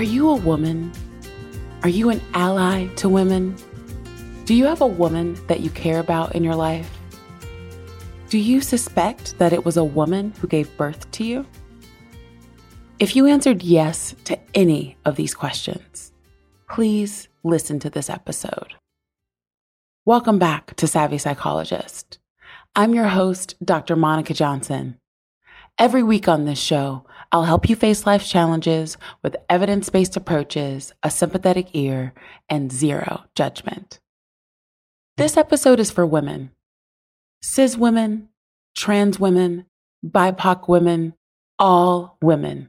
Are you a woman? Are you an ally to women? Do you have a woman that you care about in your life? Do you suspect that it was a woman who gave birth to you? If you answered yes to any of these questions, please listen to this episode. Welcome back to Savvy Psychologist. I'm your host, Dr. Monica Johnson. Every week on this show, I'll help you face life's challenges with evidence based approaches, a sympathetic ear, and zero judgment. This episode is for women cis women, trans women, BIPOC women, all women.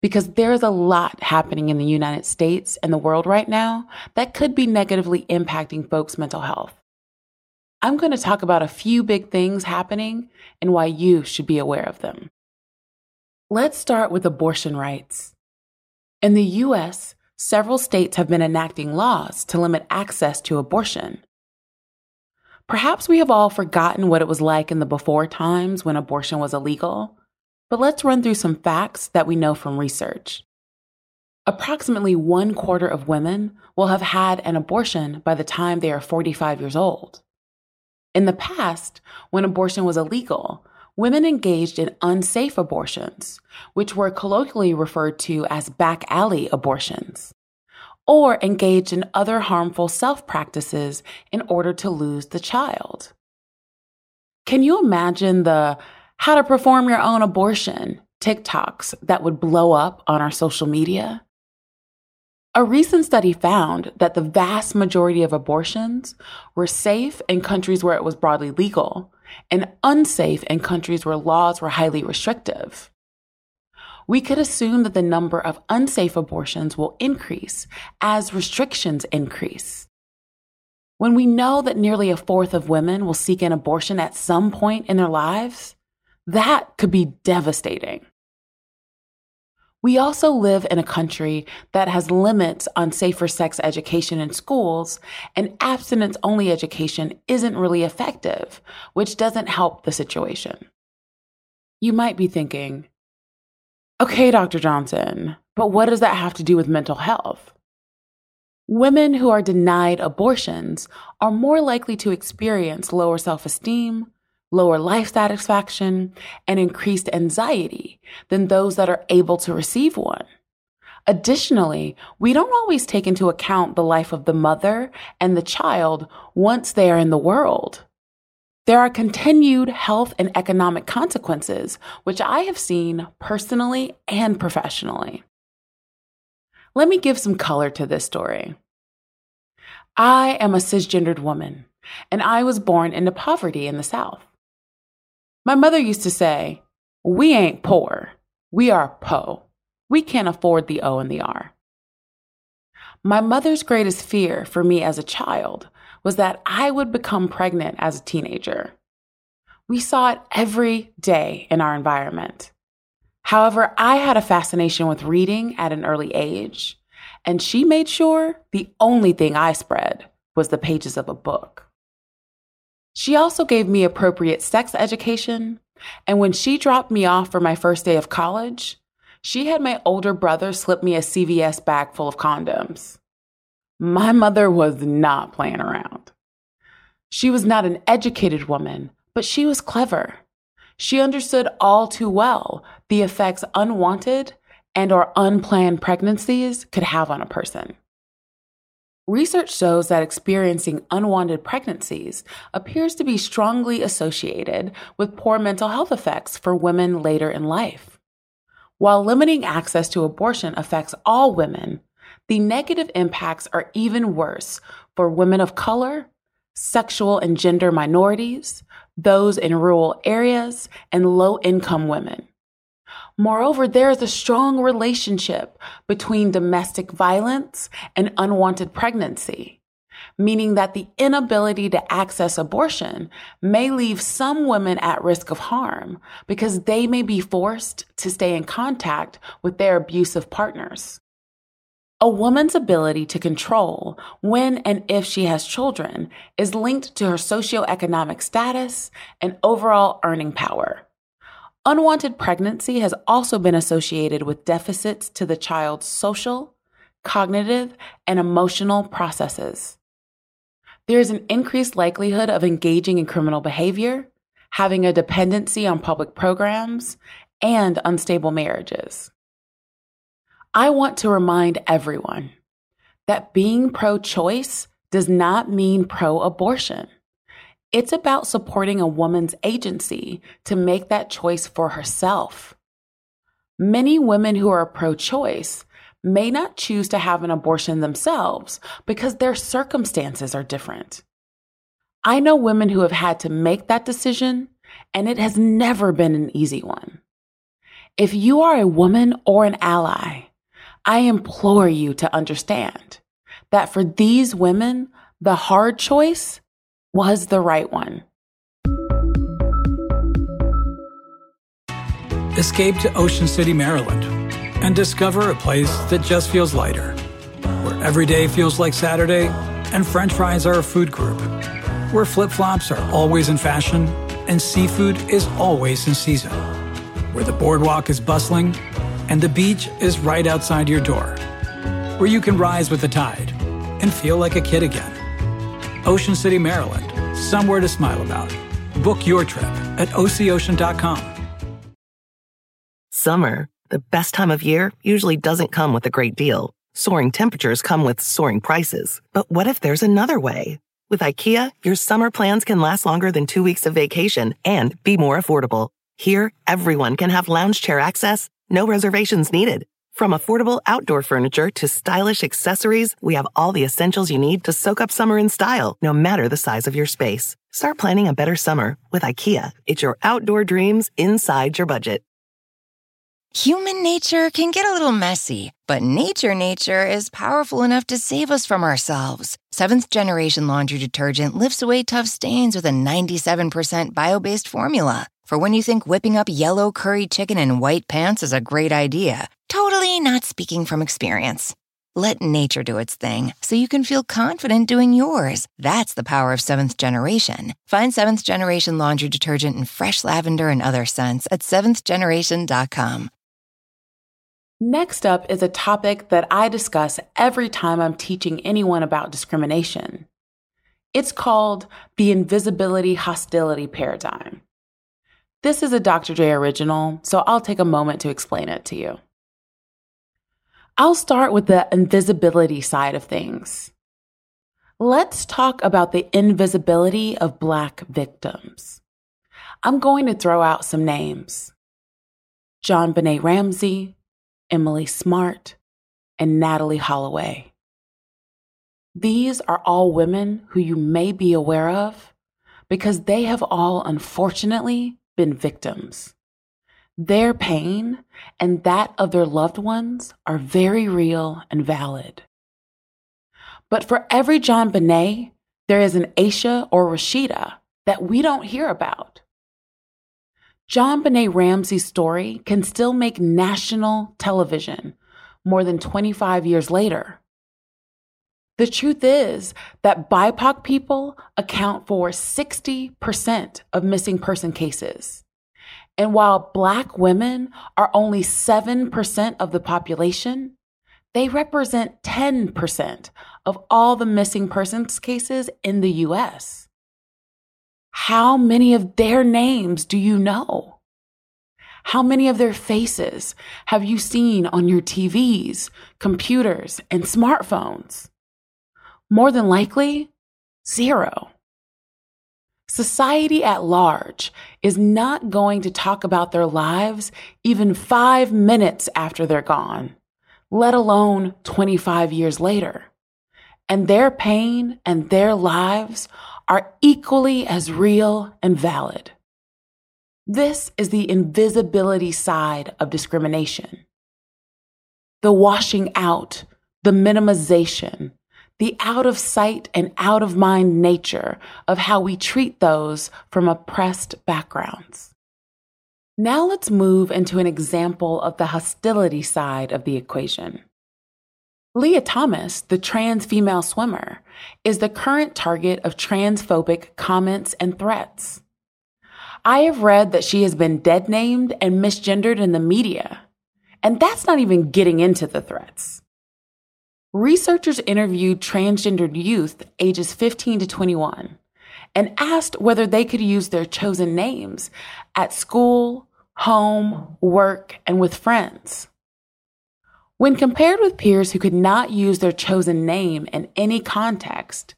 Because there's a lot happening in the United States and the world right now that could be negatively impacting folks' mental health. I'm going to talk about a few big things happening and why you should be aware of them. Let's start with abortion rights. In the US, several states have been enacting laws to limit access to abortion. Perhaps we have all forgotten what it was like in the before times when abortion was illegal, but let's run through some facts that we know from research. Approximately one quarter of women will have had an abortion by the time they are 45 years old. In the past, when abortion was illegal, women engaged in unsafe abortions, which were colloquially referred to as back alley abortions or engaged in other harmful self practices in order to lose the child. Can you imagine the how to perform your own abortion TikToks that would blow up on our social media? A recent study found that the vast majority of abortions were safe in countries where it was broadly legal and unsafe in countries where laws were highly restrictive we could assume that the number of unsafe abortions will increase as restrictions increase. When we know that nearly a fourth of women will seek an abortion at some point in their lives, that could be devastating. We also live in a country that has limits on safer sex education in schools, and abstinence only education isn't really effective, which doesn't help the situation. You might be thinking, Okay, Dr. Johnson, but what does that have to do with mental health? Women who are denied abortions are more likely to experience lower self esteem, lower life satisfaction, and increased anxiety than those that are able to receive one. Additionally, we don't always take into account the life of the mother and the child once they are in the world. There are continued health and economic consequences, which I have seen personally and professionally. Let me give some color to this story. I am a cisgendered woman, and I was born into poverty in the South. My mother used to say, We ain't poor, we are po. We can't afford the O and the R. My mother's greatest fear for me as a child was that I would become pregnant as a teenager. We saw it every day in our environment. However, I had a fascination with reading at an early age, and she made sure the only thing I spread was the pages of a book. She also gave me appropriate sex education, and when she dropped me off for my first day of college, she had my older brother slip me a CVS bag full of condoms. My mother was not playing around. She was not an educated woman, but she was clever. She understood all too well the effects unwanted and or unplanned pregnancies could have on a person. Research shows that experiencing unwanted pregnancies appears to be strongly associated with poor mental health effects for women later in life. While limiting access to abortion affects all women, the negative impacts are even worse for women of color, sexual and gender minorities, those in rural areas, and low income women. Moreover, there is a strong relationship between domestic violence and unwanted pregnancy, meaning that the inability to access abortion may leave some women at risk of harm because they may be forced to stay in contact with their abusive partners. A woman's ability to control when and if she has children is linked to her socioeconomic status and overall earning power. Unwanted pregnancy has also been associated with deficits to the child's social, cognitive, and emotional processes. There is an increased likelihood of engaging in criminal behavior, having a dependency on public programs, and unstable marriages. I want to remind everyone that being pro choice does not mean pro abortion. It's about supporting a woman's agency to make that choice for herself. Many women who are pro choice may not choose to have an abortion themselves because their circumstances are different. I know women who have had to make that decision, and it has never been an easy one. If you are a woman or an ally, I implore you to understand that for these women, the hard choice was the right one. Escape to Ocean City, Maryland, and discover a place that just feels lighter, where every day feels like Saturday and french fries are a food group, where flip flops are always in fashion and seafood is always in season, where the boardwalk is bustling and the beach is right outside your door, where you can rise with the tide and feel like a kid again. Ocean City, Maryland, somewhere to smile about. Book your trip at OCOcean.com. Summer, the best time of year, usually doesn't come with a great deal. Soaring temperatures come with soaring prices. But what if there's another way? With IKEA, your summer plans can last longer than two weeks of vacation and be more affordable. Here, everyone can have lounge chair access, no reservations needed. From affordable outdoor furniture to stylish accessories, we have all the essentials you need to soak up summer in style, no matter the size of your space. Start planning a better summer with IKEA. It's your outdoor dreams inside your budget. Human nature can get a little messy, but nature nature is powerful enough to save us from ourselves. Seventh generation laundry detergent lifts away tough stains with a 97% bio based formula. For when you think whipping up yellow curry chicken in white pants is a great idea, not speaking from experience. Let nature do its thing so you can feel confident doing yours. That's the power of seventh generation. Find seventh generation laundry detergent in fresh lavender and other scents at seventhgeneration.com. Next up is a topic that I discuss every time I'm teaching anyone about discrimination. It's called the invisibility hostility paradigm. This is a Dr. J original, so I'll take a moment to explain it to you. I'll start with the invisibility side of things. Let's talk about the invisibility of Black victims. I'm going to throw out some names JonBenét Ramsey, Emily Smart, and Natalee Holloway. These are all women who you may be aware of because they have all unfortunately been victims. Their pain and that of their loved ones are very real and valid. But for every JonBenét, there is an Aisha or Rashida that we don't hear about. JonBenét Ramsey's story can still make national television more than 25 years later. The truth is that BIPOC people account for 60% of missing person cases. And while Black women are only 7% of the population, they represent 10% of all the missing persons cases in the US. How many of their names do you know? How many of their faces have you seen on your TVs, computers, and smartphones? More than likely, zero. Society at large is not going to talk about their lives even five minutes after they're gone, let alone 25 years later. And their pain and their lives are equally as real and valid. This is the invisibility side of discrimination. The washing out, the minimization, the out of sight and out of mind nature of how we treat those from oppressed backgrounds. Now let's move into an example of the hostility side of the equation. Lia Thomas, the trans female swimmer, is the current target of transphobic comments and threats. I have read that she has been dead named and misgendered in the media. And that's not even getting into the threats. Researchers interviewed transgendered youth ages 15 to 21 and asked whether they could use their chosen names at school, home, work, and with friends. When compared with peers who could not use their chosen name in any context,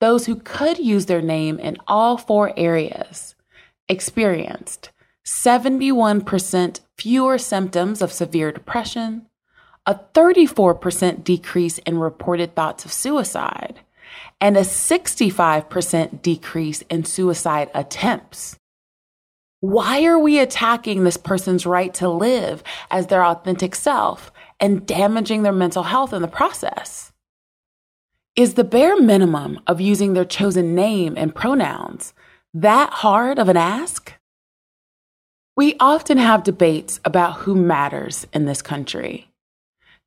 those who could use their name in all four areas experienced 71% fewer symptoms of severe depression, a 34% decrease in reported thoughts of suicide, and a 65% decrease in suicide attempts. Why are we attacking this person's right to live as their authentic self and damaging their mental health in the process? Is the bare minimum of using their chosen name and pronouns that hard of an ask? We often have debates about who matters in this country.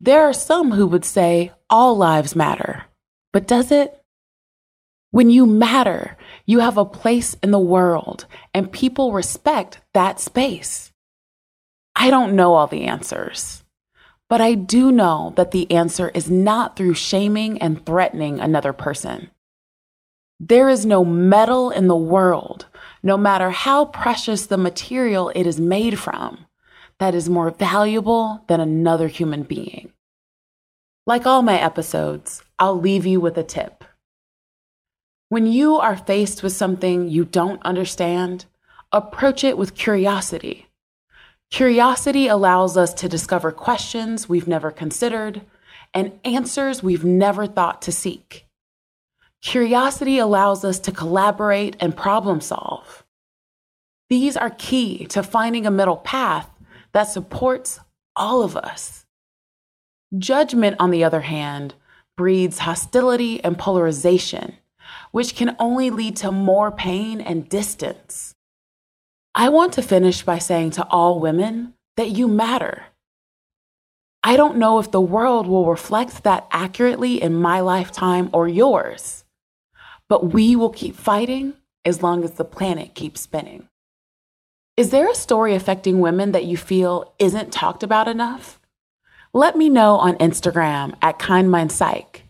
There are some who would say all lives matter, but does it? When you matter, you have a place in the world and people respect that space. I don't know all the answers, but I do know that the answer is not through shaming and threatening another person. There is no metal in the world, no matter how precious the material it is made from, that is more valuable than another human being. Like all my episodes, I'll leave you with a tip. When you are faced with something you don't understand, approach it with curiosity. Curiosity allows us to discover questions we've never considered and answers we've never thought to seek. Curiosity allows us to collaborate and problem solve. These are key to finding a middle path that supports all of us. Judgment, on the other hand, breeds hostility and polarization, which can only lead to more pain and distance. I want to finish by saying to all women that you matter. I don't know if the world will reflect that accurately in my lifetime or yours, but we will keep fighting as long as the planet keeps spinning. Is there a story affecting women that you feel isn't talked about enough? Let me know on Instagram at KindMindPsych.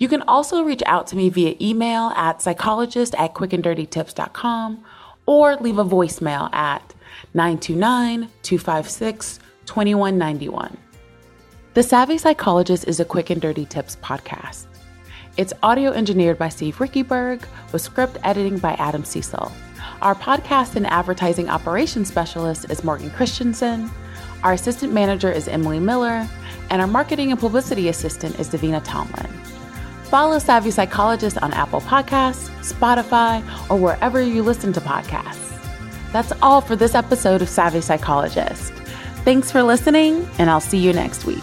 You can also reach out to me via email at psychologist at quickanddirtytips.com or leave a voicemail at 929 256 2191. The Savvy Psychologist is a Quick and Dirty Tips podcast. It's audio engineered by Steve Riekeberg with script editing by Adam Cecil. Our podcast and advertising operations specialist is Morgan Christensen. Our assistant manager is Emily Miller, and our marketing and publicity assistant is Davina Tomlin. Follow Savvy Psychologist on Apple Podcasts, Spotify, or wherever you listen to podcasts. That's all for this episode of Savvy Psychologist. Thanks for listening, and I'll see you next week.